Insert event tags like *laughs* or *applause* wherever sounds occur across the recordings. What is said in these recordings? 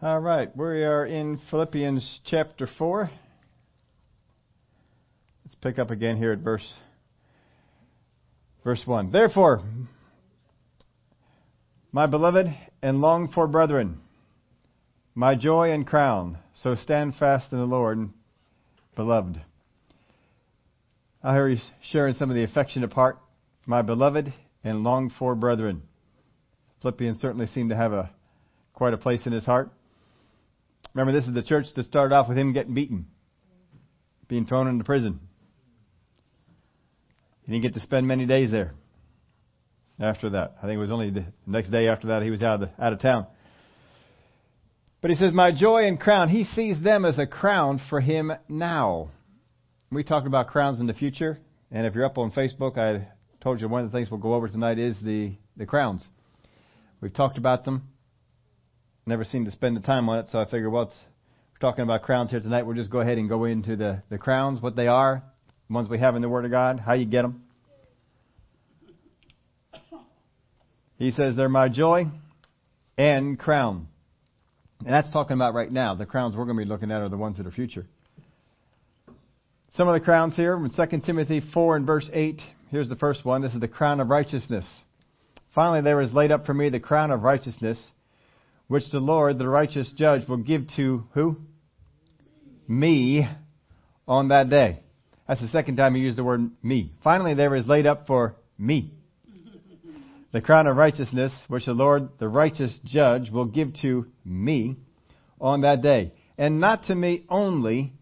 All right, we are in Philippians chapter 4. Let's pick up again here at verse verse 1. Therefore, my beloved and longed for brethren, my joy and crown, so stand fast in the Lord, beloved. I hear you sharing some of the affectionate part. My beloved and longed for brethren. Philippians certainly seem to have a quite a place in his heart. Remember, this is the church that started off with him getting beaten, being thrown into prison. He didn't get to spend many days there after that. I think it was only the next day after that he was out of, the, out of town. But he says, My joy and crown, he sees them as a crown for him now. We talked about crowns in the future, and if you're up on Facebook, I told you one of the things we'll go over tonight is the, the crowns. We've talked about them. Never seemed to spend the time on it, so I figure, well, we're talking about crowns here tonight. We'll just go ahead and go into the, the crowns, what they are, the ones we have in the Word of God, how you get them. He says, they're my joy and crown. And that's talking about right now. The crowns we're going to be looking at are the ones that are future. Some of the crowns here in 2 Timothy 4 and verse 8. Here's the first one. This is the crown of righteousness. Finally, there is laid up for me the crown of righteousness which the Lord, the righteous judge, will give to who? Me on that day. That's the second time he used the word me. Finally, there is laid up for me the crown of righteousness, which the Lord, the righteous judge, will give to me on that day. And not to me only,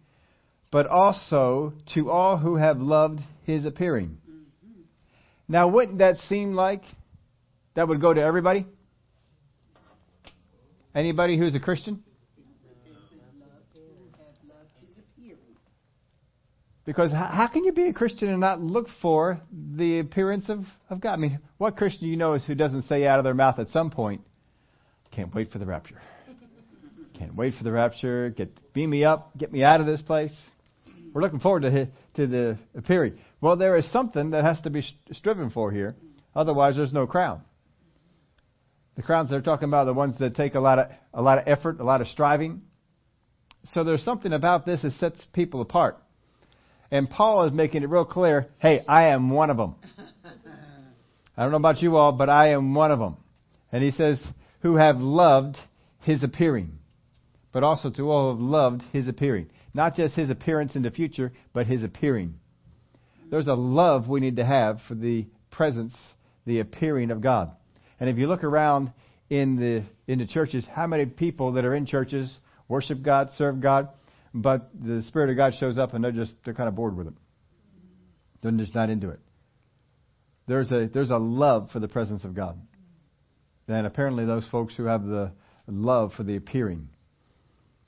but also to all who have loved his appearing. Now, wouldn't that seem like that would go to everybody? Anybody who's a Christian? Because how can you be a Christian and not look for the appearance of, of God? I mean, what Christian do you know is who doesn't say out of their mouth at some point, can't wait for the rapture. Can't wait for the rapture. Get beam me up. Get me out of this place. We're looking forward to to the appearing. Well, there is something that has to be striven for here. Otherwise, there's no crown. The crowns they're talking about are the ones that take a lot of a lot of effort, a lot of striving. So there's something about this that sets people apart. And Paul is making it real clear, hey, I am one of them. I don't know about you all, but I am one of them. And he says, who have loved his appearing, but also to all who have loved his appearing. Not just his appearance in the future, but his appearing. There's a love we need to have for the presence, the appearing of God. And if you look around in the in the churches, how many people that are in churches worship God, serve God, but the Spirit of God shows up and they're just they're kind of bored with it. They're just not into it. There's a there's a love for the presence of God. And apparently those folks who have the love for the appearing.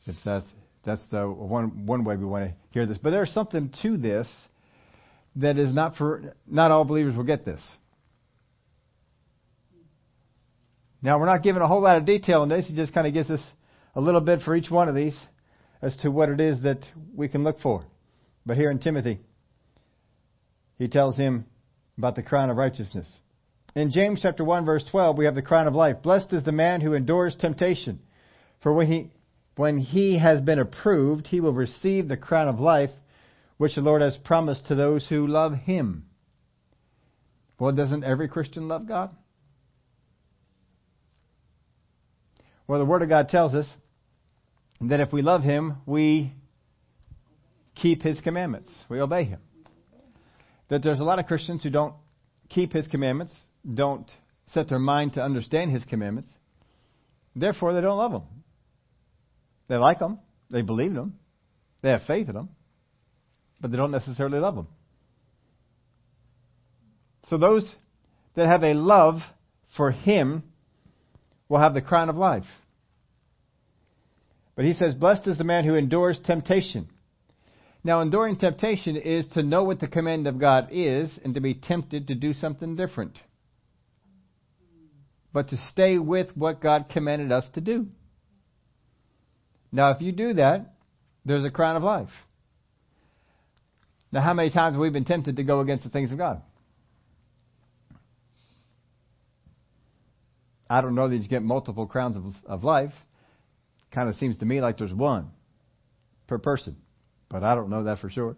It's that that's the one one way we want to hear this. But there's something to this that is not for not all believers will get this. Now, we're not given a whole lot of detail in this. He just kind of gives us a little bit for each one of these as to what it is that we can look for. But here in Timothy, he tells him about the crown of righteousness. In James chapter 1 verse 12, we have the crown of life. Blessed is the man who endures temptation. For when he, when he has been approved, he will receive the crown of life which the Lord has promised to those who love him. Well, doesn't every Christian love God? Well, the Word of God tells us that if we love Him, we keep His commandments. We obey Him. That there's a lot of Christians who don't keep His commandments, don't set their mind to understand His commandments. Therefore, they don't love Him. They like Him, they believe in Him, they have faith in Him, but they don't necessarily love Him. So those that have a love for Him will have the crown of life. But he says, Blessed is the man who endures temptation. Now, enduring temptation is to know what the command of God is and to be tempted to do something different. But to stay with what God commanded us to do. Now, if you do that, there's a crown of life. Now, how many times have we been tempted to go against the things of God? I don't know that you get multiple crowns of, of life. Kind of seems to me like there's one per person, but I don't know that for sure.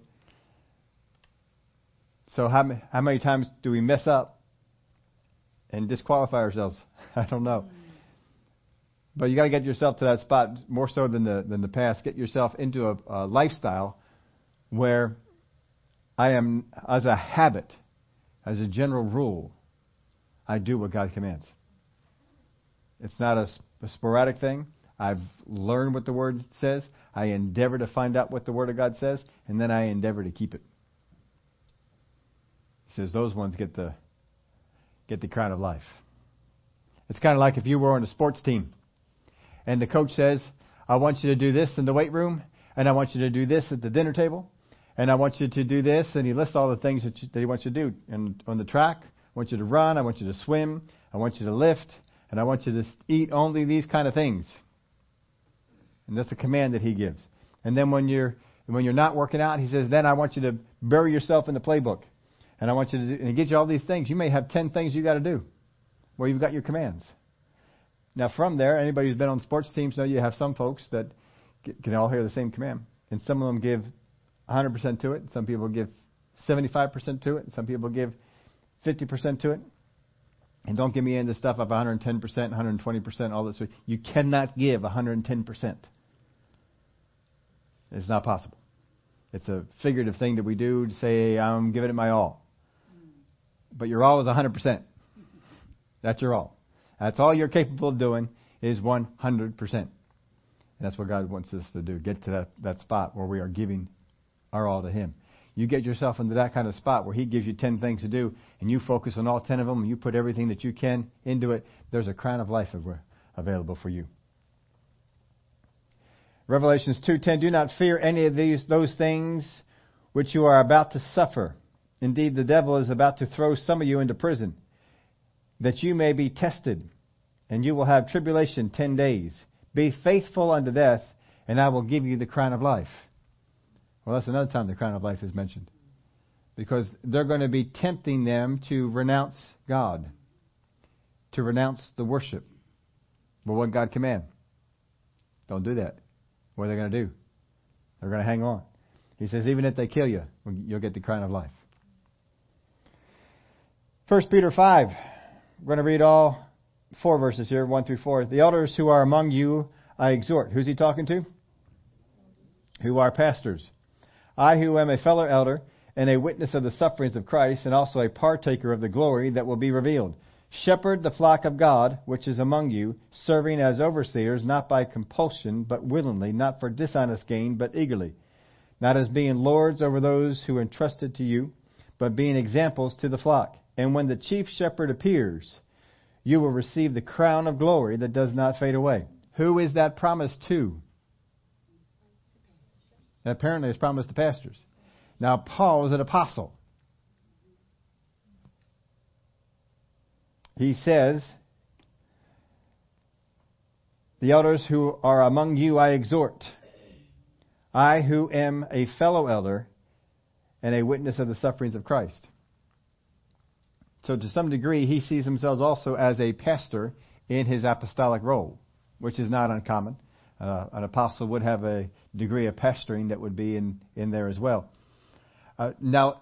So how how many times do we mess up and disqualify ourselves? *laughs* I don't know. But you got to get yourself to that spot more so than the than the past. Get yourself into a, a lifestyle where I am, as a habit, as a general rule, I do what God commands. It's not a, a sporadic thing. I've learned what the Word says. I endeavor to find out what the Word of God says, and then I endeavor to keep it. He says those ones get the get the crown of life. It's kind of like if you were on a sports team and the coach says, I want you to do this in the weight room, and I want you to do this at the dinner table, and I want you to do this, and he lists all the things that, you, that he wants you to do. And on the track, I want you to run, I want you to swim, I want you to lift, and I want you to eat only these kind of things. And that's a command that he gives. And then when you're when you're not working out, he says, then I want you to bury yourself in the playbook. And I want you to do, and he gives you all these things. You may have 10 things you got to do where you've got your commands. Now, from there, anybody who's been on sports teams know you have some folks that can all hear the same command. And some of them give 100% to it. Some people give 75% to it. And some people give 50% to it. And don't give me into stuff of 110%, 120%, all this. You cannot give 110%. It's not possible. It's a figurative thing that we do to say, I'm giving it my all. But your all is 100%. That's your all. That's all you're capable of doing is 100%. And that's what God wants us to do. Get to that, that spot where we are giving our all to Him. You get yourself into that kind of spot where He gives you 10 things to do and you focus on all 10 of them and you put everything that you can into it, there's a crown of life available for you. Revelations 2:10 Do not fear any of these those things which you are about to suffer. Indeed, the devil is about to throw some of you into prison that you may be tested, and you will have tribulation ten days. Be faithful unto death, and I will give you the crown of life. Well, that's another time the crown of life is mentioned. Because they're going to be tempting them to renounce God, to renounce the worship. But what God command? Don't do that. What are they going to do? They're going to hang on. He says, even if they kill you, you'll get the crown of life. 1 Peter 5, we're going to read all four verses here, 1 through 4. The elders who are among you, I exhort. Who's he talking to? Who are pastors. I, who am a fellow elder and a witness of the sufferings of Christ, and also a partaker of the glory that will be revealed. Shepherd the flock of God, which is among you, serving as overseers, not by compulsion, but willingly, not for dishonest gain, but eagerly, not as being lords over those who are entrusted to you, but being examples to the flock. And when the chief shepherd appears, you will receive the crown of glory that does not fade away. Who is that promised to? Apparently, it's promised to pastors. Now, Paul is an apostle. He says, The elders who are among you I exhort. I, who am a fellow elder and a witness of the sufferings of Christ. So, to some degree, he sees himself also as a pastor in his apostolic role, which is not uncommon. Uh, an apostle would have a degree of pastoring that would be in, in there as well. Uh, now,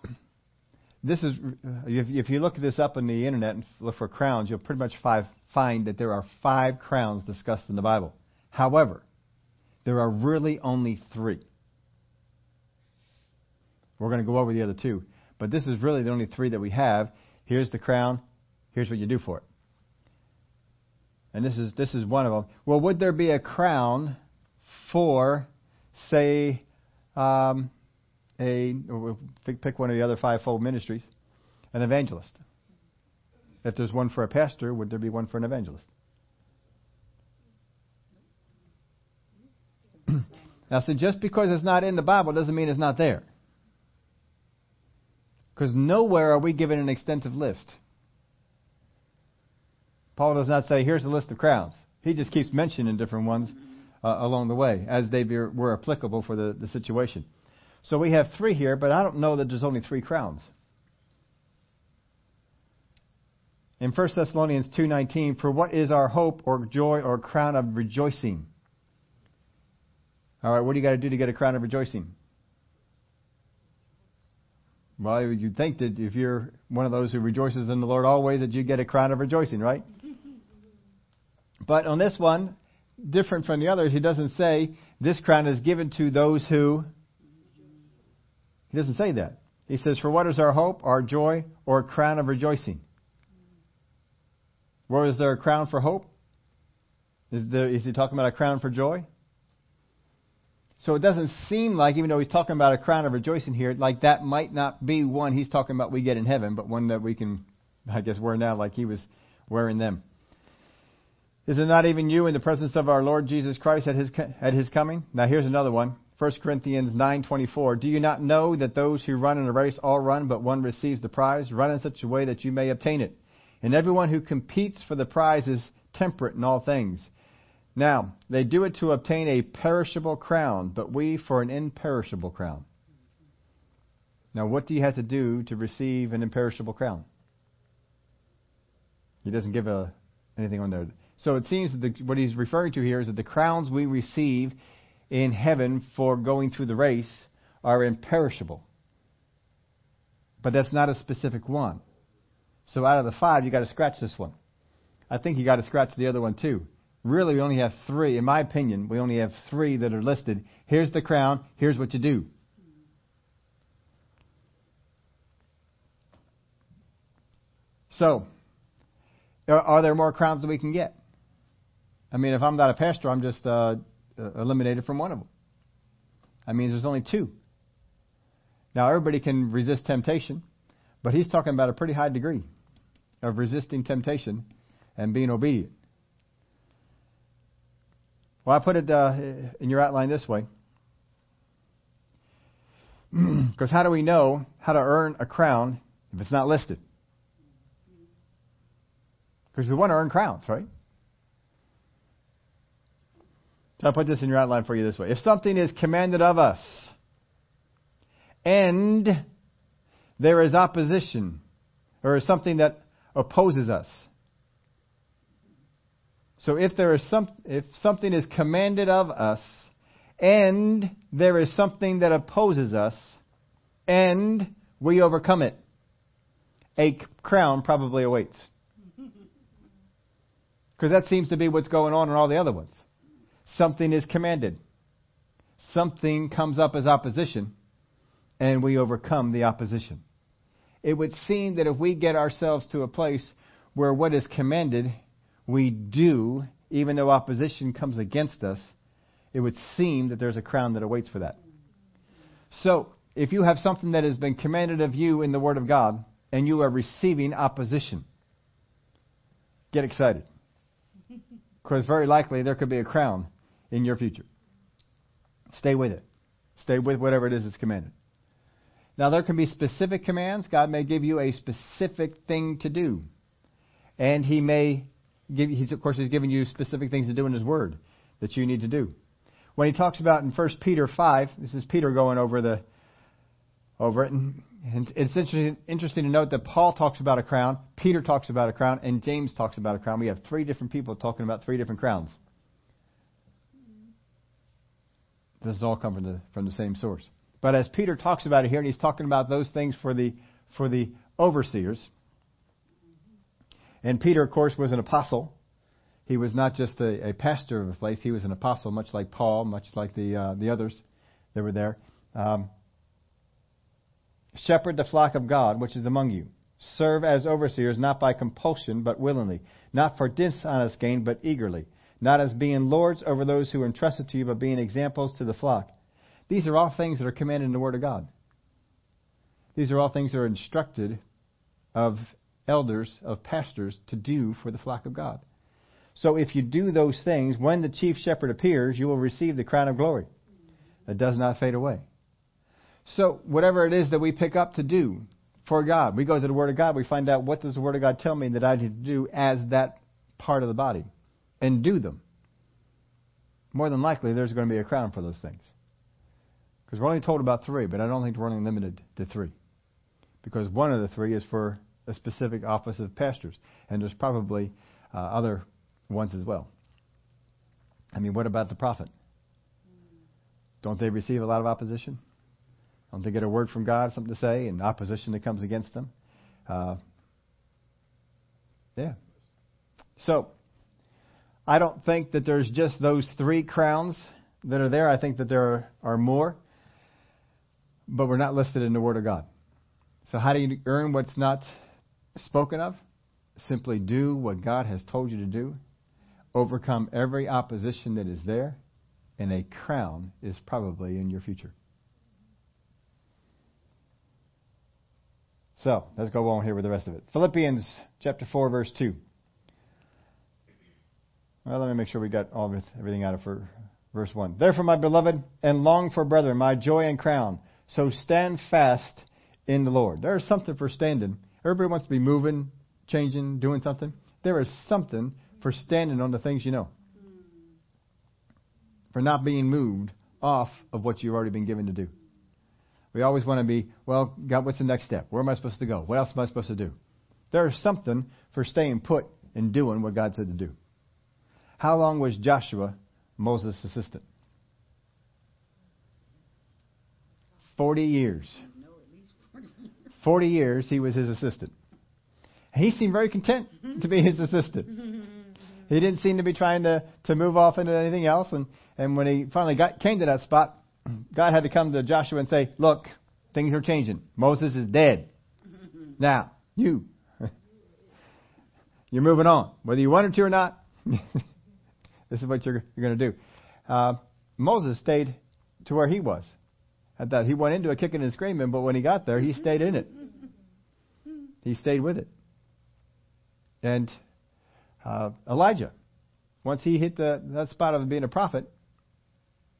this is if, you look this up on the internet and look for crowns, you'll pretty much five, find that there are five crowns discussed in the Bible. However, there are really only three. We're going to go over the other two, but this is really the only three that we have, Here's the crown. Here's what you do for it. And this is this is one of them. Well, would there be a crown for, say, um, a pick one of the other fivefold ministries, an evangelist? If there's one for a pastor, would there be one for an evangelist? *clears throat* now, see, just because it's not in the Bible doesn't mean it's not there. Because nowhere are we given an extensive list. Paul does not say, here's a list of crowns. He just keeps mentioning different ones uh, along the way as they be, were applicable for the, the situation. So we have three here, but I don't know that there's only three crowns. In 1 Thessalonians 2:19, for what is our hope or joy or crown of rejoicing? All right, what do you got to do to get a crown of rejoicing? Well, you'd think that if you're one of those who rejoices in the Lord always, that you get a crown of rejoicing, right? *laughs* But on this one, different from the others, he doesn't say this crown is given to those who. He doesn't say that. He says, For what is our hope, our joy, or a crown of rejoicing? Where is there a crown for hope? Is, there, is he talking about a crown for joy? So it doesn't seem like, even though he's talking about a crown of rejoicing here, like that might not be one he's talking about we get in heaven, but one that we can, I guess, wear now like he was wearing them. Is it not even you in the presence of our Lord Jesus Christ at his, at his coming? Now here's another one. 1 Corinthians 9:24 Do you not know that those who run in a race all run but one receives the prize run in such a way that you may obtain it and everyone who competes for the prize is temperate in all things now, they do it to obtain a perishable crown, but we for an imperishable crown. Now, what do you have to do to receive an imperishable crown? He doesn't give a, anything on there. So it seems that the, what he's referring to here is that the crowns we receive in heaven for going through the race are imperishable. But that's not a specific one. So out of the five, you got to scratch this one. I think you got to scratch the other one too. Really, we only have three. In my opinion, we only have three that are listed. Here's the crown. Here's what you do. So, are there more crowns that we can get? I mean, if I'm not a pastor, I'm just uh, eliminated from one of them. That means there's only two. Now, everybody can resist temptation, but he's talking about a pretty high degree of resisting temptation and being obedient. Well, I put it uh, in your outline this way. *clears throat* Because how do we know how to earn a crown if it's not listed? Because we want to earn crowns, right? So I put this in your outline for you this way. If something is commanded of us and there is opposition or is something that opposes us, so if there is some, if something is commanded of us, and there is something that opposes us, and we overcome it, a crown probably awaits. *laughs* Because that seems to be what's going on in all the other ones. Something is commanded. Something comes up as opposition, and we overcome the opposition. It would seem that if we get ourselves to a place where what is commanded we do, even though opposition comes against us, it would seem that there's a crown that awaits for that. So, if you have something that has been commanded of you in the Word of God, and you are receiving opposition, get excited. *laughs* Because very likely there could be a crown in your future. Stay with it. Stay with whatever it is that's commanded. Now, there can be specific commands. God may give you a specific thing to do. And He may give, he's, of course, he's given you specific things to do in his word that you need to do. When he talks about in 1 Peter 5, this is Peter going over the over it, and, and it's interesting, interesting to note that Paul talks about a crown, Peter talks about a crown, and James talks about a crown. We have three different people talking about three different crowns. This has all come from the from the same source. But as Peter talks about it here, and he's talking about those things for the for the overseers, and Peter, of course, was an apostle. He was not just a, a pastor of a place; he was an apostle, much like Paul, much like the uh, the others that were there. Um, Shepherd the flock of God which is among you. Serve as overseers, not by compulsion, but willingly, not for dishonest gain, but eagerly, not as being lords over those who are entrusted to you, but being examples to the flock. These are all things that are commanded in the Word of God. These are all things that are instructed of elders, of pastors, to do for the flock of God. So if you do those things, when the chief shepherd appears, you will receive the crown of glory that does not fade away. So whatever it is that we pick up to do for God, we go to the Word of God, we find out what does the Word of God tell me that I need to do as that part of the body, and do them. More than likely, there's going to be a crown for those things. Because we're only told about three, but I don't think we're only limited to three. Because one of the three is for a specific office of pastors, and there's probably uh, other ones as well. I mean, what about the prophet? don't they receive a lot of opposition? Don't they get a word from God, something to say, and opposition that comes against them? Uh, yeah. So, I don't think that there's just those three crowns that are there. I think that there are more, but we're not listed in the Word of God. So, how do you earn what's not spoken of? Simply do what God has told you to do, overcome every opposition that is there, and a crown is probably in your future. So, let's go on here with the rest of it. Philippians chapter 4, verse 2. Well, let me make sure we got all everything out of for verse 1. Therefore, my beloved, and long for brethren, my joy and crown. So stand fast in the Lord. There's something for standing. Everybody wants to be moving, changing, doing something. There is something for standing on the things you know. For not being moved off of what you've already been given to do. We always want to be, well, God, what's the next step? Where am I supposed to go? What else am I supposed to do? There is something for staying put and doing what God said to do. How long was Joshua Moses' assistant? 40 years. 40 years he was his assistant. He seemed very content to be his assistant. He didn't seem to be trying to, to move off into anything else. And, and when he finally got, came to that spot, God had to come to Joshua and say, Look, things are changing. Moses is dead. Now, you. *laughs* You're moving on. Whether you wanted to or not, *laughs* this is what you're, you're going to do. Uh, Moses stayed to where he was. At that, he went into a kicking and screaming, but when he got there, he stayed in it. He stayed with it. And uh, Elijah, once he hit the, that spot of being a prophet,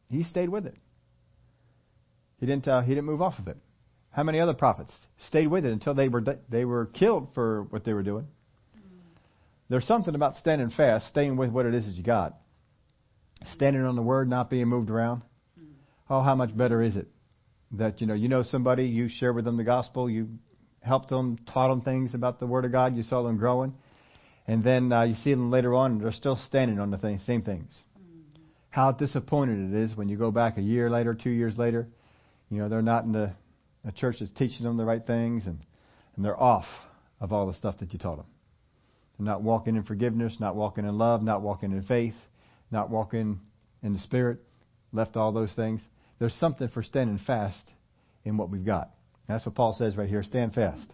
he stayed with it. He didn't. Uh, he didn't move off of it. How many other prophets stayed with it until they were they were killed for what they were doing? There's something about standing fast, staying with what it is that you got, standing on the word, not being moved around. Oh, how much better is it that you know you know somebody, you share with them the gospel, you helped them, taught them things about the word of God, you saw them growing, and then uh, you see them later on, and they're still standing on the thing, same things. How disappointed it is when you go back a year later, two years later, you know, they're not in the, the church that's teaching them the right things and, and they're off of all the stuff that you taught them. Not walking in forgiveness, not walking in love, not walking in faith, not walking in the Spirit, left all those things. There's something for standing fast in what we've got. That's what Paul says right here stand fast.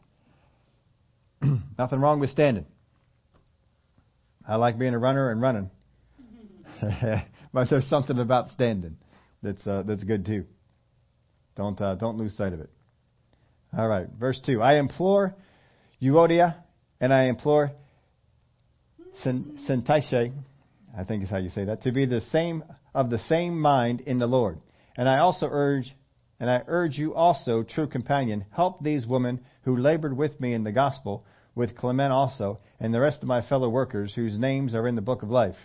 *clears throat* Nothing wrong with standing. I like being a runner and running. *laughs* but there's something about standing that's, uh, that's good too. Don't, uh, don't lose sight of it. All right, verse 2. I implore Euodia and I implore Syntyche, I think is how you say that, to be the same of the same mind in the Lord. And I also urge, and I urge you also, true companion, help these women who labored with me in the gospel, with Clement also, and the rest of my fellow workers whose names are in the book of life.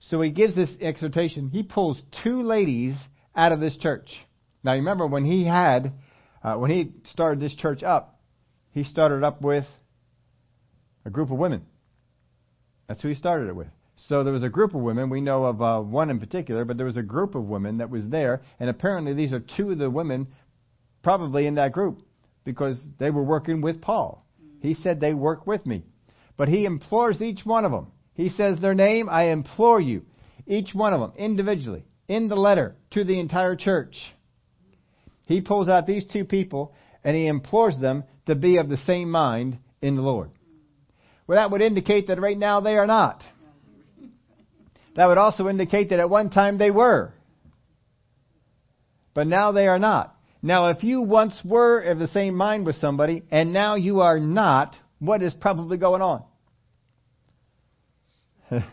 So he gives this exhortation. He pulls two ladies out of this church. Now you remember when he had, uh, when he started this church up, he started up with a group of women. That's who he started it with. So there was a group of women. We know of uh, one in particular, but there was a group of women that was there, and apparently these are two of the women, probably in that group, because they were working with Paul. He said they work with me, but he implores each one of them. He says their name. I implore you, each one of them individually, in the letter to the entire church. He pulls out these two people and he implores them to be of the same mind in the Lord. Well, that would indicate that right now they are not. That would also indicate that at one time they were. But now they are not. Now, if you once were of the same mind with somebody and now you are not, what is probably going on? *laughs*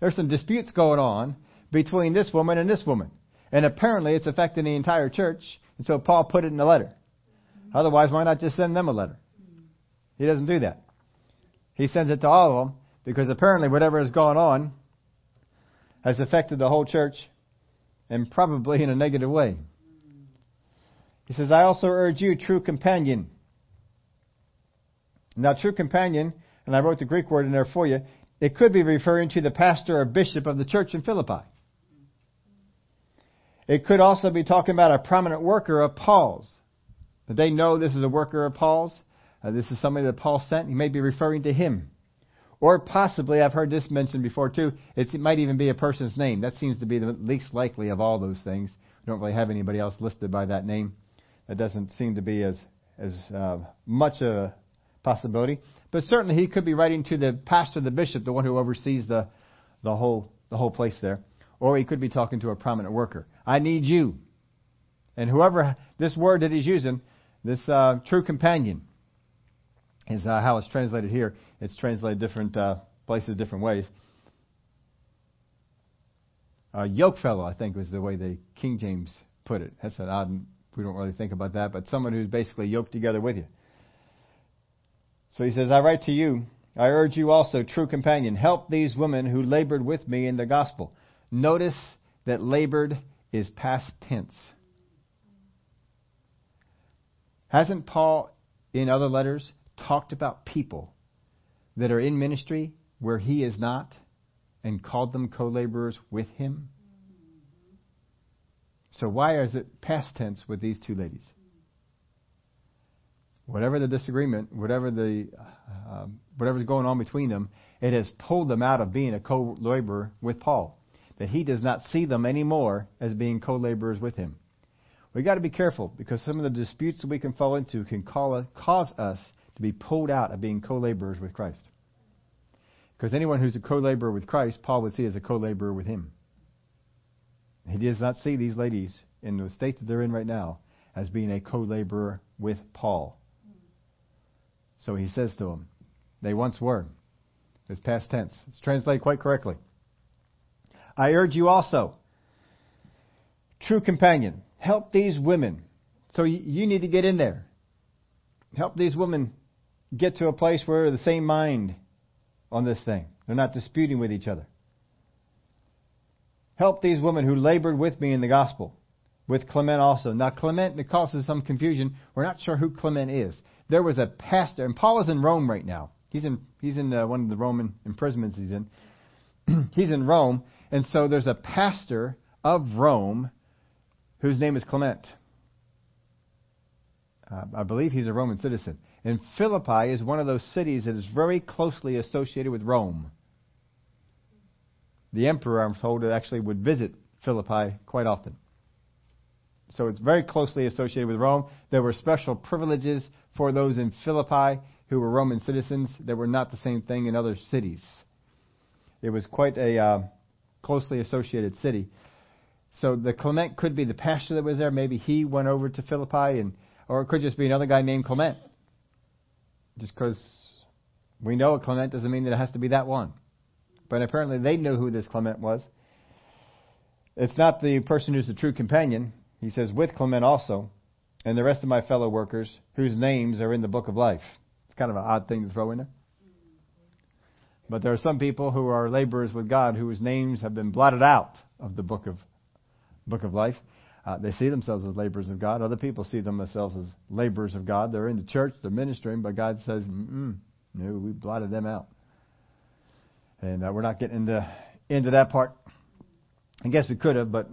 There's some disputes going on between this woman and this woman. And apparently it's affecting the entire church. And so Paul put it in a letter. Otherwise, why not just send them a letter? He doesn't do that. He sends it to all of them because apparently whatever has gone on has affected the whole church and probably in a negative way. He says, I also urge you, true companion. Now, true companion, and I wrote the Greek word in there for you, it could be referring to the pastor or bishop of the church in Philippi. It could also be talking about a prominent worker of Paul's. They know this is a worker of Paul's. Uh, this is somebody that Paul sent. He may be referring to him. Or possibly, I've heard this mentioned before too, it might even be a person's name. That seems to be the least likely of all those things. We don't really have anybody else listed by that name. That doesn't seem to be as, as uh, much a possibility. But certainly he could be writing to the pastor, the bishop, the one who oversees the, the, whole, the whole place there. Or he could be talking to a prominent worker. I need you. And whoever, this word that he's using, this uh, true companion, is uh, how it's translated here. It's translated different uh, places, different ways. Uh, yoke fellow, I think, was the way the King James put it. That's an odd. We don't really think about that, but someone who's basically yoked together with you. So he says, I write to you, I urge you also, true companion, help these women who labored with me in the gospel. Notice that labored is past tense. Hasn't Paul, in other letters, talked about people that are in ministry where he is not and called them co laborers with him? So, why is it past tense with these two ladies? Whatever the disagreement, whatever the uh, whatever's going on between them, it has pulled them out of being a co-laborer with Paul. That he does not see them anymore as being co-laborers with him. We got to be careful because some of the disputes that we can fall into can call, cause us to be pulled out of being co-laborers with Christ. Because anyone who's a co-laborer with Christ, Paul would see as a co-laborer with him. He does not see these ladies in the state that they're in right now as being a co-laborer with Paul. So he says to them, they once were. It's past tense. It's translated quite correctly. I urge you also, true companion, help these women. So you need to get in there. Help these women get to a place where they're the same mind on this thing. They're not disputing with each other. Help these women who labored with me in the gospel, with Clement also. Now, Clement, it causes some confusion. We're not sure who Clement is. There was a pastor, and Paul is in Rome right now. He's in he's in uh, one of the Roman imprisonments he's in. *clears throat* he's in Rome, and so there's a pastor of Rome whose name is Clement. Uh, I believe he's a Roman citizen. And Philippi is one of those cities that is very closely associated with Rome. The emperor, I'm told, actually would visit Philippi quite often. So it's very closely associated with Rome. There were special privileges for those in Philippi who were Roman citizens that were not the same thing in other cities. It was quite a uh, closely associated city. So the Clement could be the pastor that was there. Maybe he went over to Philippi, and or it could just be another guy named Clement. Just because we know a Clement doesn't mean that it has to be that one. But apparently they knew who this Clement was. It's not the person who's the true companion. He says, with Clement also, and the rest of my fellow workers whose names are in the book of life. It's kind of an odd thing to throw in there. But there are some people who are laborers with God whose names have been blotted out of the book of book of life. Uh, they see themselves as laborers of God. Other people see themselves as laborers of God. They're in the church, they're ministering, but God says, no, we blotted them out. And uh, we're not getting into into that part. I guess we could have, but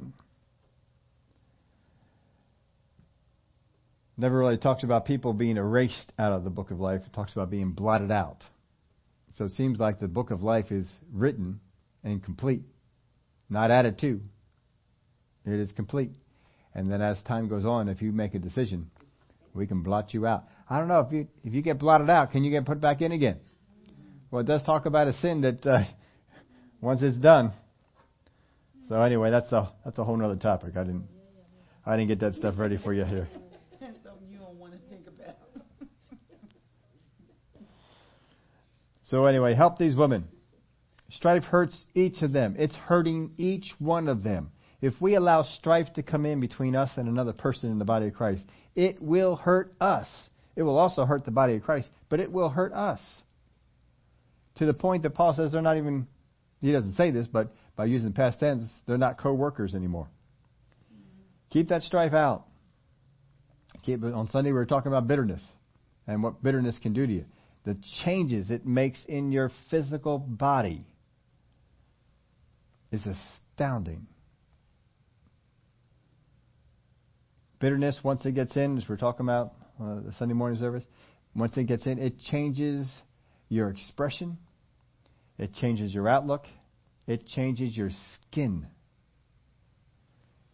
never really talks about people being erased out of the book of life. It talks about being blotted out. So it seems like the book of life is written and complete, not added to. It is complete. And then as time goes on, if you make a decision, we can blot you out. I don't know if you if you get blotted out, can you get put back in again? Well, it does talk about a sin that uh, *laughs* once it's done. So anyway, that's a that's a whole other topic. I didn't I didn't get that stuff ready for you here. *laughs* *laughs* So anyway, help these women. Strife hurts each of them. It's hurting each one of them. If we allow strife to come in between us and another person in the body of Christ, it will hurt us. It will also hurt the body of Christ, but it will hurt us. To the point that Paul says they're not even, he doesn't say this, but by using past tense, they're not co workers anymore. Keep that strife out. Keep, on Sunday, we were talking about bitterness and what bitterness can do to you the changes it makes in your physical body is astounding. Bitterness, once it gets in, as we're talking about uh, the Sunday morning service, once it gets in, it changes your expression, it changes your outlook, it changes your skin,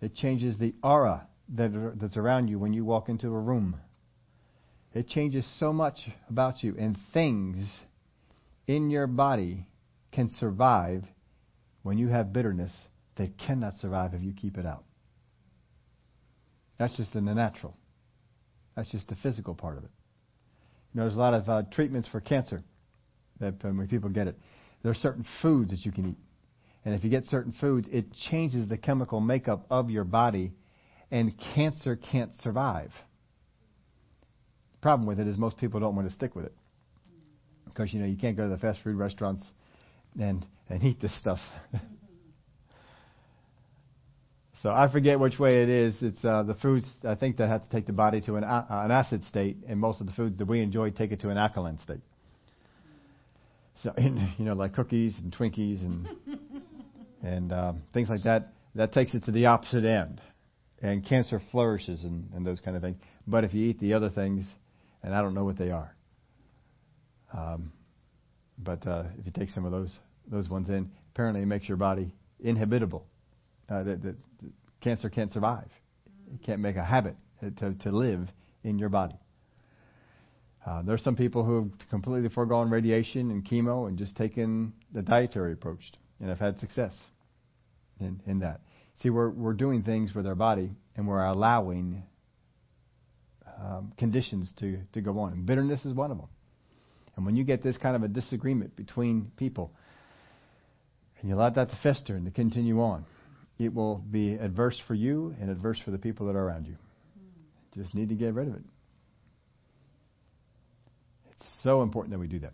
it changes the aura that, that's around you when you walk into a room. It changes so much about you, and things in your body can survive when you have bitterness that cannot survive if you keep it out. That's just in the natural. That's just the physical part of it. You know, there's a lot of uh, treatments for cancer that um, when people get it. There are certain foods that you can eat. And if you get certain foods, it changes the chemical makeup of your body, and cancer can't survive. The problem with it is most people don't want to stick with it. Because, you know, you can't go to the fast food restaurants and, and eat this stuff. *laughs* So I forget which way it is. It's uh, the foods I think that have to take the body to an, uh, an acid state, and most of the foods that we enjoy take it to an alkaline state. So *laughs* you know, like cookies and Twinkies and *laughs* and um, things like that. That takes it to the opposite end, and cancer flourishes and, and those kind of things. But if you eat the other things, and I don't know what they are, um, but uh, if you take some of those those ones in, apparently it makes your body inhabitable uh, that, that, cancer can't survive. It can't make a habit to, to live in your body. Uh, there are some people who have completely foregone radiation and chemo and just taken the dietary approach and have had success in, in that. See, we're, we're doing things with our body and we're allowing um, conditions to, to go on. And bitterness is one of them. And when you get this kind of a disagreement between people, and you allow that to fester and to continue on, it will be adverse for you and adverse for the people that are around you. Just need to get rid of it. It's so important that we do that.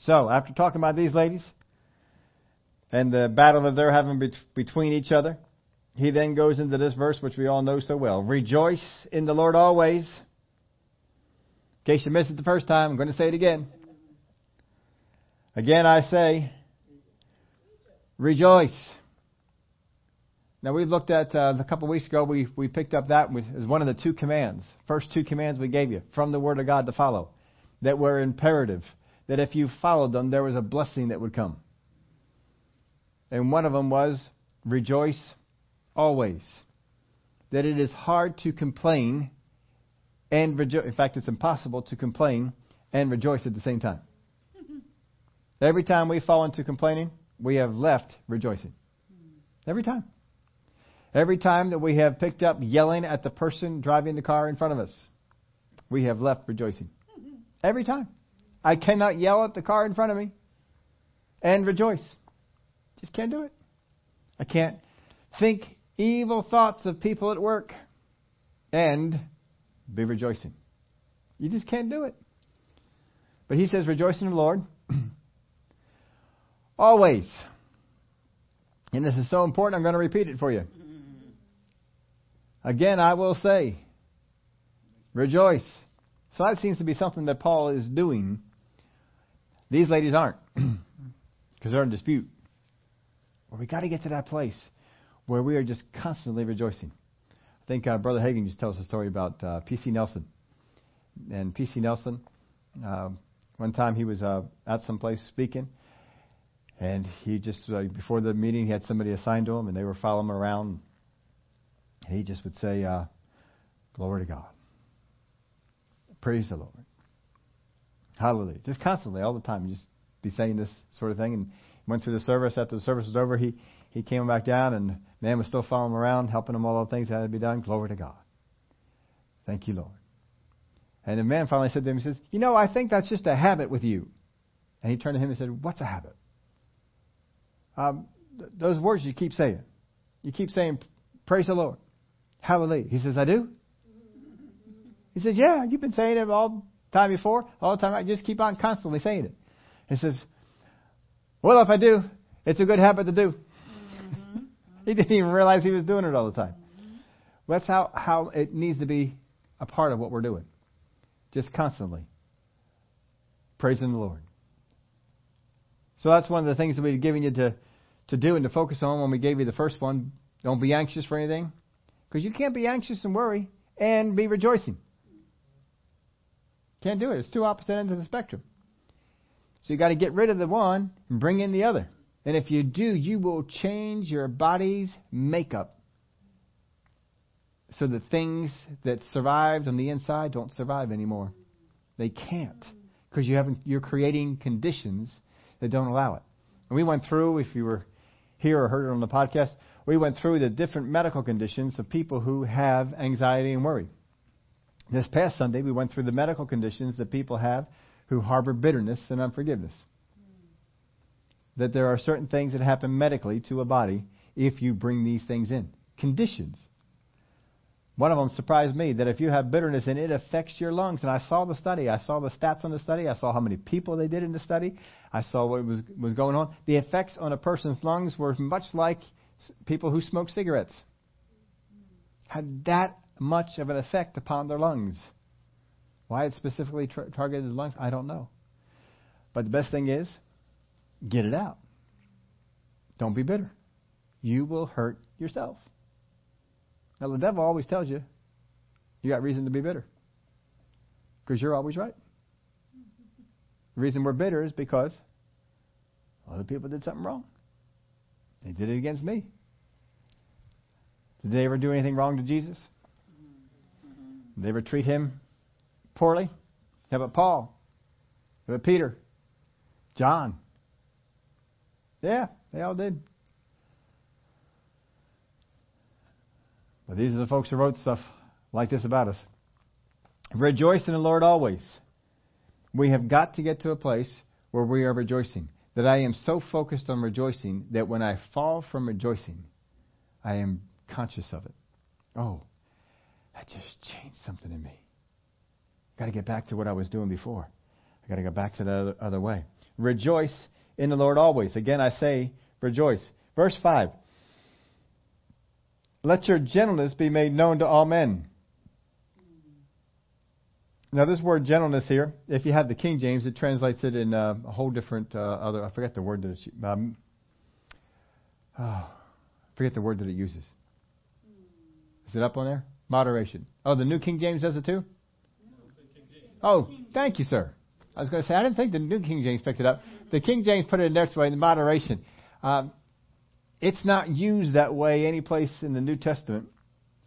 So, after talking about these ladies and the battle that they're having between each other, he then goes into this verse, which we all know so well Rejoice in the Lord always. In case you missed it the first time, I'm going to say it again. Again, I say, rejoice. Now we looked at uh, a couple of weeks ago. We we picked up that as one of the two commands, first two commands we gave you from the Word of God to follow, that were imperative. That if you followed them, there was a blessing that would come. And one of them was rejoice always. That it is hard to complain and rejoice. In fact, it's impossible to complain and rejoice at the same time. *laughs* Every time we fall into complaining, we have left rejoicing. Every time. Every time that we have picked up yelling at the person driving the car in front of us, we have left rejoicing. Every time. I cannot yell at the car in front of me and rejoice. Just can't do it. I can't think evil thoughts of people at work and be rejoicing. You just can't do it. But he says, rejoice in the Lord *clears throat* always. And this is so important, I'm going to repeat it for you. Again, I will say, rejoice. So that seems to be something that Paul is doing. These ladies aren't, *clears throat* because they're in dispute. Well, we got to get to that place where we are just constantly rejoicing. I think uh, Brother Hagin just tells a story about uh, P.C. Nelson. And P.C. Nelson, uh, one time he was uh, at some place speaking, and he just, uh, before the meeting, he had somebody assigned to him, and they were following him around he just would say, uh, Glory to God. Praise the Lord. Hallelujah. Just constantly, all the time. Just be saying this sort of thing. And went through the service. After the service was over, he, he came back down, and man was still following him around, helping him all the things that had to be done. Glory to God. Thank you, Lord. And the man finally said to him, he says, You know, I think that's just a habit with you. And he turned to him and said, What's a habit? Um, th- those words you keep saying. You keep saying, Praise the Lord. Hallelujah. He says, I do. He says, Yeah, you've been saying it all the time before, all the time. I just keep on constantly saying it. He says, Well, if I do, it's a good habit to do. Mm-hmm. *laughs* he didn't even realize he was doing it all the time. Mm-hmm. That's how, how it needs to be a part of what we're doing. Just constantly praising the Lord. So that's one of the things that we've given you to, to do and to focus on when we gave you the first one. Don't be anxious for anything. Because you can't be anxious and worry and be rejoicing. Can't do it. It's two opposite ends of the spectrum. So you got to get rid of the one and bring in the other. And if you do, you will change your body's makeup so the things that survived on the inside don't survive anymore. They can't because you haven't. You're creating conditions that don't allow it. And we went through, if you were here or heard it on the podcast, we went through the different medical conditions of people who have anxiety and worry. This past Sunday, we went through the medical conditions that people have who harbor bitterness and unforgiveness. That there are certain things that happen medically to a body if you bring these things in. Conditions. One of them surprised me that if you have bitterness and it affects your lungs, and I saw the study, I saw the stats on the study, I saw how many people they did in the study, I saw what was was going on. The effects on a person's lungs were much like people who smoke cigarettes. Had that much of an effect upon their lungs. Why it specifically tra- targeted the lungs, I don't know. But the best thing is, get it out. Don't be bitter. You will hurt yourself. Now, the devil always tells you you got reason to be bitter because you're always right. The reason we're bitter is because other people did something wrong. They did it against me. Did they ever do anything wrong to Jesus? Did they ever treat him poorly? How about Paul? How about Peter? John? Yeah, they all did. But these are the folks who wrote stuff like this about us. Rejoice in the Lord always. We have got to get to a place where we are rejoicing. That I am so focused on rejoicing that when I fall from rejoicing, I am conscious of it. Oh, that just changed something in me. Got to get back to what I was doing before. I got to go back to the other, other way. Rejoice in the Lord always. Again, I say rejoice. Verse 5 let your gentleness be made known to all men. Now, this word gentleness here, if you have the King James, it translates it in uh, a whole different uh, other. I forget the word that it. Um, oh, forget the word that it uses. Is it up on there? Moderation. Oh, the New King James does it too. Oh, thank you, sir. I was going to say I didn't think the New King James picked it up. The King James put it in their way in moderation. Um, it's not used that way any place in the New Testament.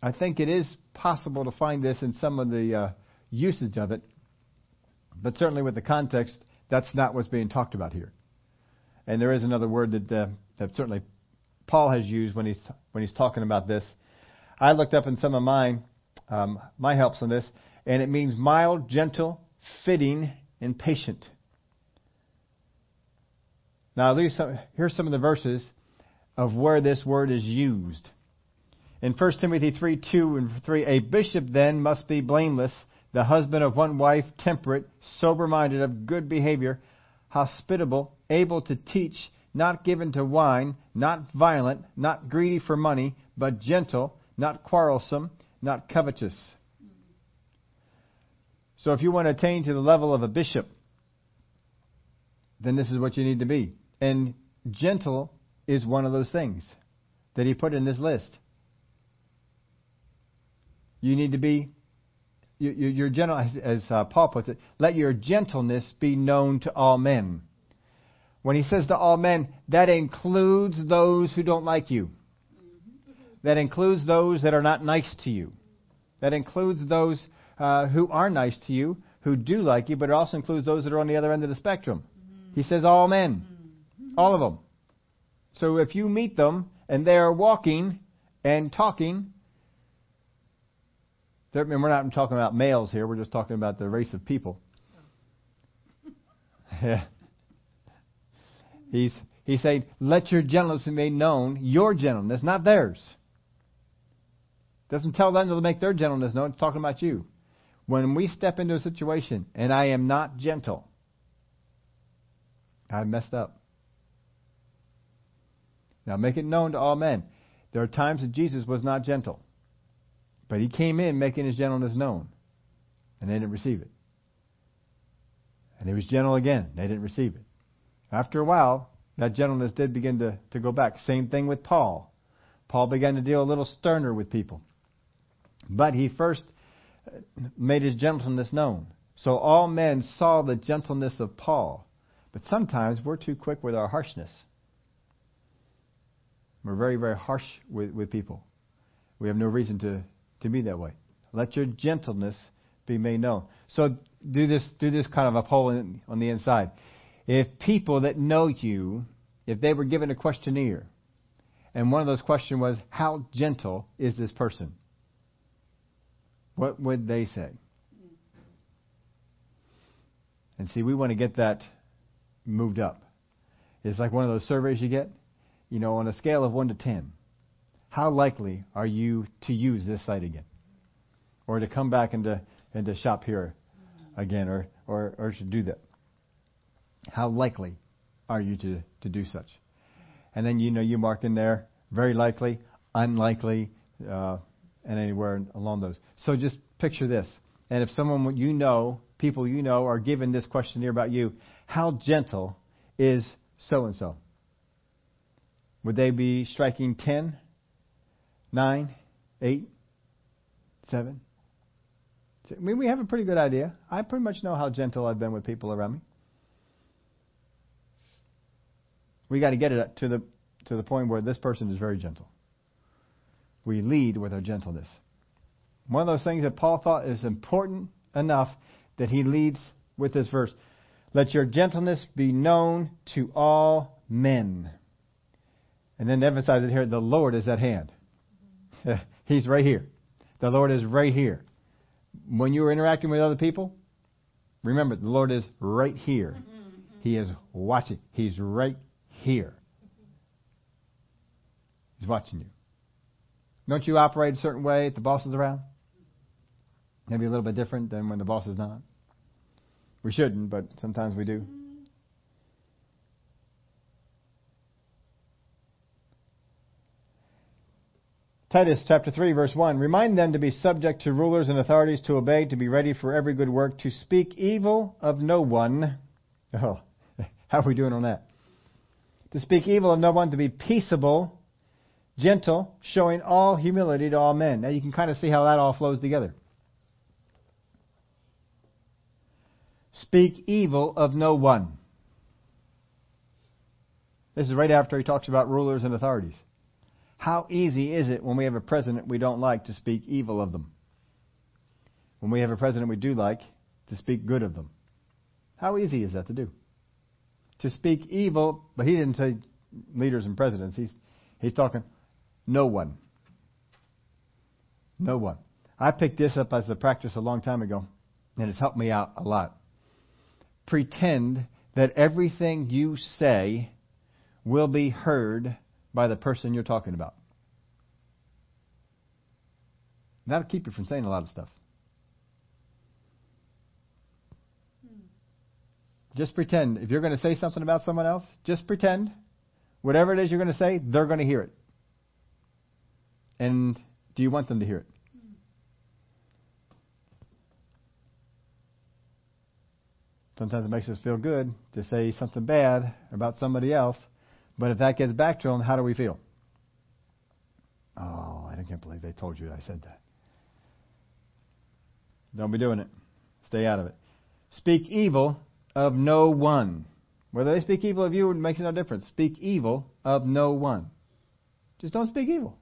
I think it is possible to find this in some of the uh, usage of it, but certainly with the context, that's not what's being talked about here. And there is another word that, uh, that certainly Paul has used when he's when he's talking about this. I looked up in some of mine, um, my helps on this, and it means mild, gentle, fitting, and patient. Now, here's some of the verses of where this word is used. In 1 Timothy 3 2 and 3, a bishop then must be blameless, the husband of one wife, temperate, sober minded, of good behavior, hospitable, able to teach, not given to wine, not violent, not greedy for money, but gentle, not quarrelsome, not covetous. So if you want to attain to the level of a bishop, then this is what you need to be. And gentle is one of those things that he put in this list. You need to be, you, you, your gentle, as, as uh, Paul puts it, let your gentleness be known to all men. When he says to all men, that includes those who don't like you. That includes those that are not nice to you. That includes those uh, who are nice to you, who do like you, but it also includes those that are on the other end of the spectrum. He says all men. All of them. So if you meet them and they are walking and talking, and we're not talking about males here, we're just talking about the race of people. Oh. *laughs* Yeah. He's, he's saying, let your gentleness be made known, your gentleness, not theirs. Doesn't tell them to make their gentleness known, it's talking about you. When we step into a situation and I am not gentle, I've messed up. Now make it known to all men. There are times that Jesus was not gentle. But he came in making his gentleness known. And they didn't receive it. And he was gentle again. They didn't receive it. After a while, that gentleness did begin to, to go back. Same thing with Paul. Paul began to deal a little sterner with people. But he first uh, made his gentleness known. So all men saw the gentleness of Paul. But sometimes we're too quick with our harshness. We're very, very harsh with, with people. We have no reason to, to be that way. Let your gentleness be made known. So do this, do this kind of a poll in, on the inside. If people that know you, if they were given a questionnaire, and one of those questions was, how gentle is this person? What would they say? And see, we want to get that moved up. It's like one of those surveys you get, you know, on a scale of 1 to 10. How likely are you to use this site again? Or to come back and to, and to shop here again, or, or, or to do that? How likely are you to, to do such? And then, you know, you mark in there, very likely, unlikely, uh, and anywhere along those. So just picture this. And if someone you know, people you know, are given this questionnaire about you, how gentle is so and so? Would they be striking 10, 9, 8, 7? I mean, we have a pretty good idea. I pretty much know how gentle I've been with people around me. We got to get it to the to the point where this person is very gentle. We lead with our gentleness. One of those things that Paul thought is important enough that he leads with this verse. Let your gentleness be known to all men. And then emphasize it here, the Lord is at hand. *laughs* He's right here. The Lord is right here. When you are interacting with other people, remember the Lord is right here. Mm-hmm, mm-hmm. He is watching. He's right here. He's watching you. Don't you operate a certain way if the boss is around? Maybe a little bit different than when the boss is not. We shouldn't, but sometimes we do. Mm-hmm. Titus chapter 3 verse 1 Remind them to be subject to rulers and authorities to obey to be ready for every good work to speak evil of no one. Oh, *laughs* how are we doing on that? To speak evil of no one to be peaceable gentle, showing all humility to all men. Now you can kind of see how that all flows together. Speak evil of no one. This is right after he talks about rulers and authorities. How easy is it when we have a president we don't like to speak evil of them? When we have a president we do like, to speak good of them. How easy is that to do? To speak evil, but he didn't say leaders and presidents. He's, he's talking no one. No one. I picked this up as a practice a long time ago, and it's helped me out a lot. Pretend that everything you say will be heard by the person you're talking about. That'll keep you from saying a lot of stuff. Hmm. Just pretend. If you're going to say something about someone else, just pretend. Whatever it is you're going to say, they're going to hear it. And do you want them to hear it? Hmm. Sometimes it makes us feel good to say something bad about somebody else, but if that gets back to them, how do we feel? Oh, I can't believe they told you I said that. Don't be doing it. Stay out of it. Speak evil of no one. Whether they speak evil of you, it makes no difference. Speak evil of no one. Just don't speak evil.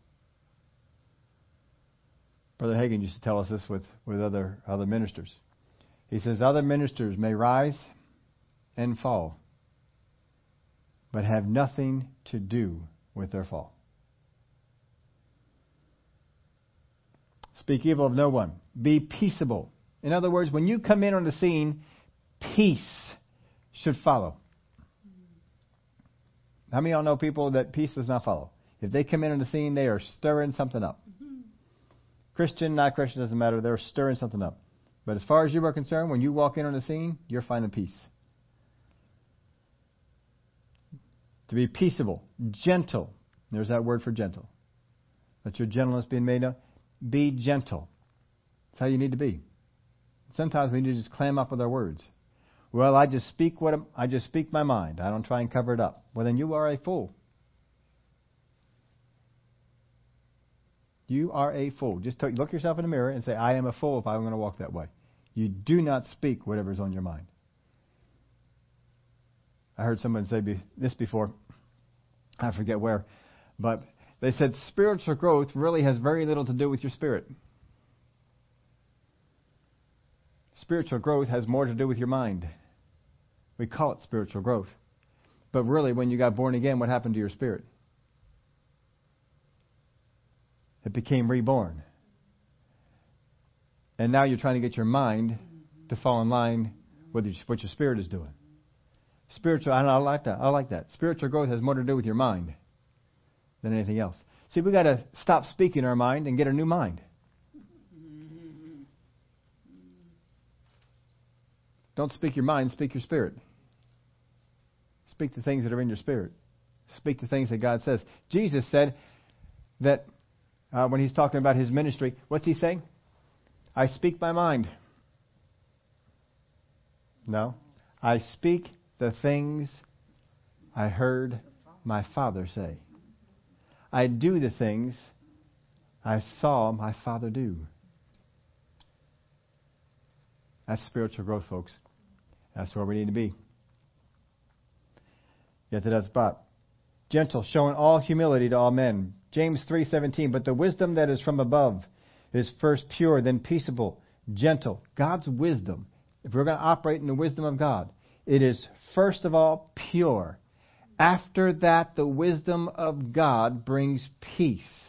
Brother Hagin used to tell us this with, with other, other ministers. He says, Other ministers may rise and fall, but have nothing to do with their fall. Speak evil of no one. Be peaceable. In other words, when you come in on the scene, peace should follow. How many of y'all know people that peace does not follow? If they come in on the scene, they are stirring something up. Christian, not Christian, doesn't matter. They're stirring something up. But as far as you are concerned, when you walk in on the scene, you're finding peace. To be peaceable, gentle. There's that word for gentle. Let your gentleness be made known. Be gentle. That's how you need to be. Sometimes we need to just clam up with our words. Well, I just speak what I'm, I just speak my mind. I don't try and cover it up. Well, then you are a fool. You are a fool. Just look yourself in the mirror and say, I am a fool if I'm going to walk that way. You do not speak whatever's on your mind. I heard someone say this before. I forget where. But they said spiritual growth really has very little to do with your spirit. Spiritual growth has more to do with your mind. We call it spiritual growth. But really, when you got born again, what happened to your spirit? It became reborn. And now you're trying to get your mind to fall in line with what your spirit is doing. Spiritual, I like that. I like that. Spiritual growth has more to do with your mind than anything else. See, we've got to stop speaking our mind and get a new mind. Don't speak your mind, speak your spirit. Speak the things that are in your spirit. Speak the things that God says. Jesus said that uh, when he's talking about his ministry, what's he saying? I speak my mind. No. I speak the things I heard my Father say. I do the things I saw my Father do. That's spiritual growth, folks. That's where we need to be. Get to that spot. Gentle, showing all humility to all men. James 3:17, but the wisdom that is from above is first pure, then peaceable, gentle. God's wisdom. If we're going to operate in the wisdom of God, it is first of all pure. After that, the wisdom of God brings peace.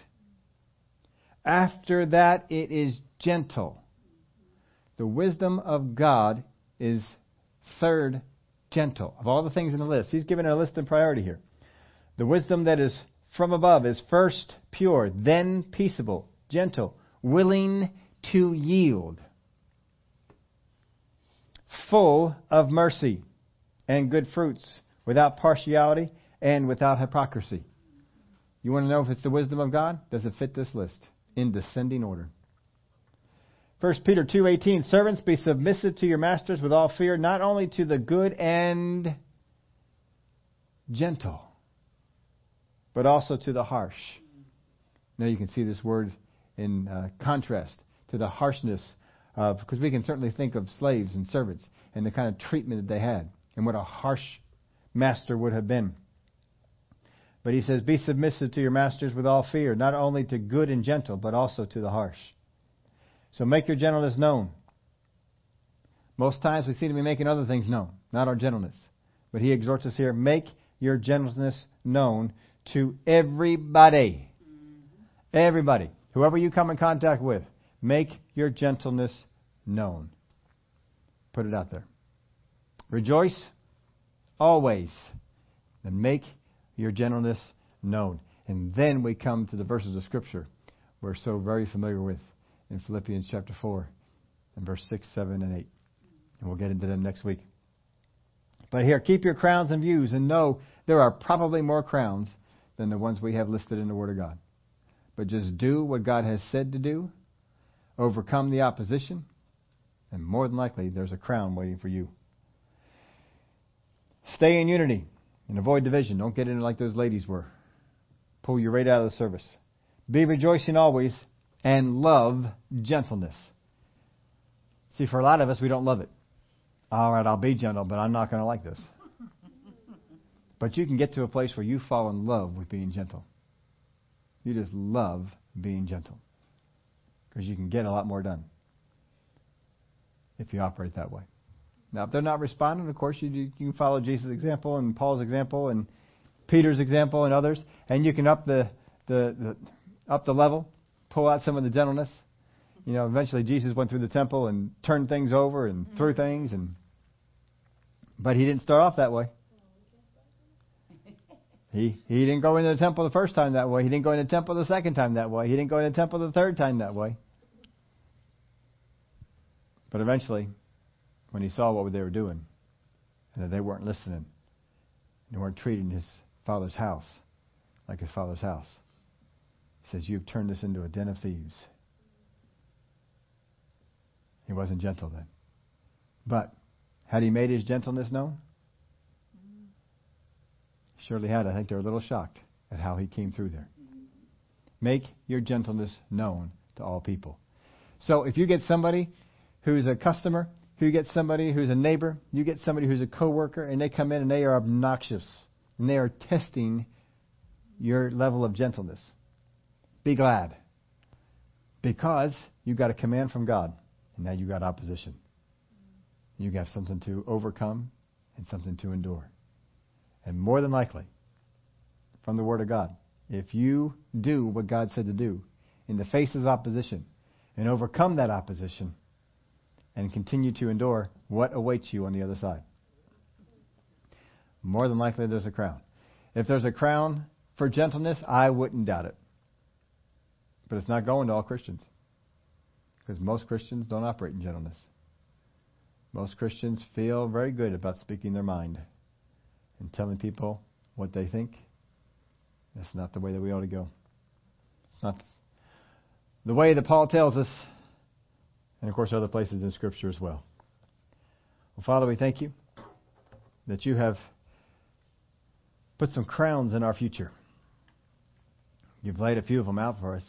After that, it is gentle. The wisdom of God is third gentle. Of all the things in the list, he's given a list in priority here. The wisdom that is from above is first pure, then peaceable, gentle, willing to yield, full of mercy and good fruits, without partiality and without hypocrisy. You want to know if it's the wisdom of God? Does it fit this list in descending order? 1 Peter 2:18 Servants be submissive to your masters with all fear not only to the good and gentle but also to the harsh. Now you can see this word in uh, contrast to the harshness Uh, of because we can certainly think of slaves and servants and the kind of treatment that they had and what a harsh master would have been. But he says, Be submissive to your masters with all fear, not only to good and gentle, but also to the harsh. So make your gentleness known. Most times we seem to be making other things known, not our gentleness. But he exhorts us here make your gentleness known to everybody. Mm-hmm. Everybody. Whoever you come in contact with, make your gentleness known. Put it out there. Rejoice always. And make your gentleness known. And then we come to the verses of Scripture we're so very familiar with in Philippians chapter 4 and verse 6, 7, and 8. And we'll get into them next week. But here, keep your crowns and views and know there are probably more crowns than the ones we have listed in the Word of God. But just do what God has said to do, overcome the opposition, and more than likely there's a crown waiting for you. Stay in unity and avoid division. Don't get into like those ladies were. Pull you right out of the service. Be rejoicing always and love gentleness. See, for a lot of us, we don't love it. All right, I'll be gentle, but I'm not going to like this. *laughs* But you can get to a place where you fall in love with being gentle. You just love being gentle. Because you can get a lot more done if you operate that way. Now, if they're not responding, of course, you, you can follow Jesus' example and Paul's example and Peter's example and others, and you can up the, the, the up the level pull out some of the gentleness. You know, eventually Jesus went through the temple and turned things over and threw mm-hmm. things, and but he didn't start off that way. *laughs* He he didn't go into the temple the first time that way. He didn't go into the temple the second time that way. He didn't go into the temple the third time that way. But eventually, when he saw what they were doing, and that they weren't listening, they weren't treating his father's house like his father's house, he says, You've turned this into a den of thieves. He wasn't gentle then. But had he made his gentleness known? Surely had. I think they're a little shocked at how he came through there. Make your gentleness known to all people. So if you get somebody who's a customer, who gets somebody who's a neighbor, you get somebody who's a coworker, and they come in and they are obnoxious, and they are testing your level of gentleness. Be glad. Because you got a command from God, and now you got opposition. You have something to overcome and something to endure. And more than likely, from the Word of God, if you do what God said to do in the face of opposition and overcome that opposition and continue to endure, what awaits you on the other side? More than likely, there's a crown. If there's a crown for gentleness, I wouldn't doubt it. But it's not going to all Christians. Because most Christians don't operate in gentleness. Most Christians feel very good about speaking their mind and telling people what they think. That's not the way that we ought to go. It's not the way that Paul tells us, and of course other places in Scripture as well. Well, Father, we thank you that you have put some crowns in our future. You've laid a few of them out for us,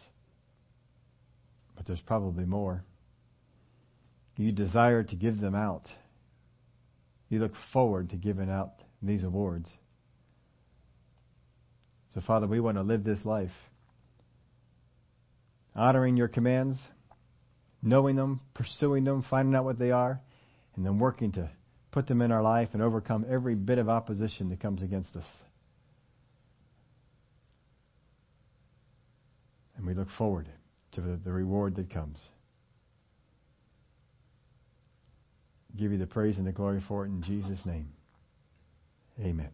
but there's probably more. You desire to give them out. You look forward to giving out these awards. So, Father, we want to live this life honoring your commands, knowing them, pursuing them, finding out what they are, and then working to put them in our life and overcome every bit of opposition that comes against us. And we look forward to the, reward that comes. Give you the praise and the glory for it in Jesus' name. Amen.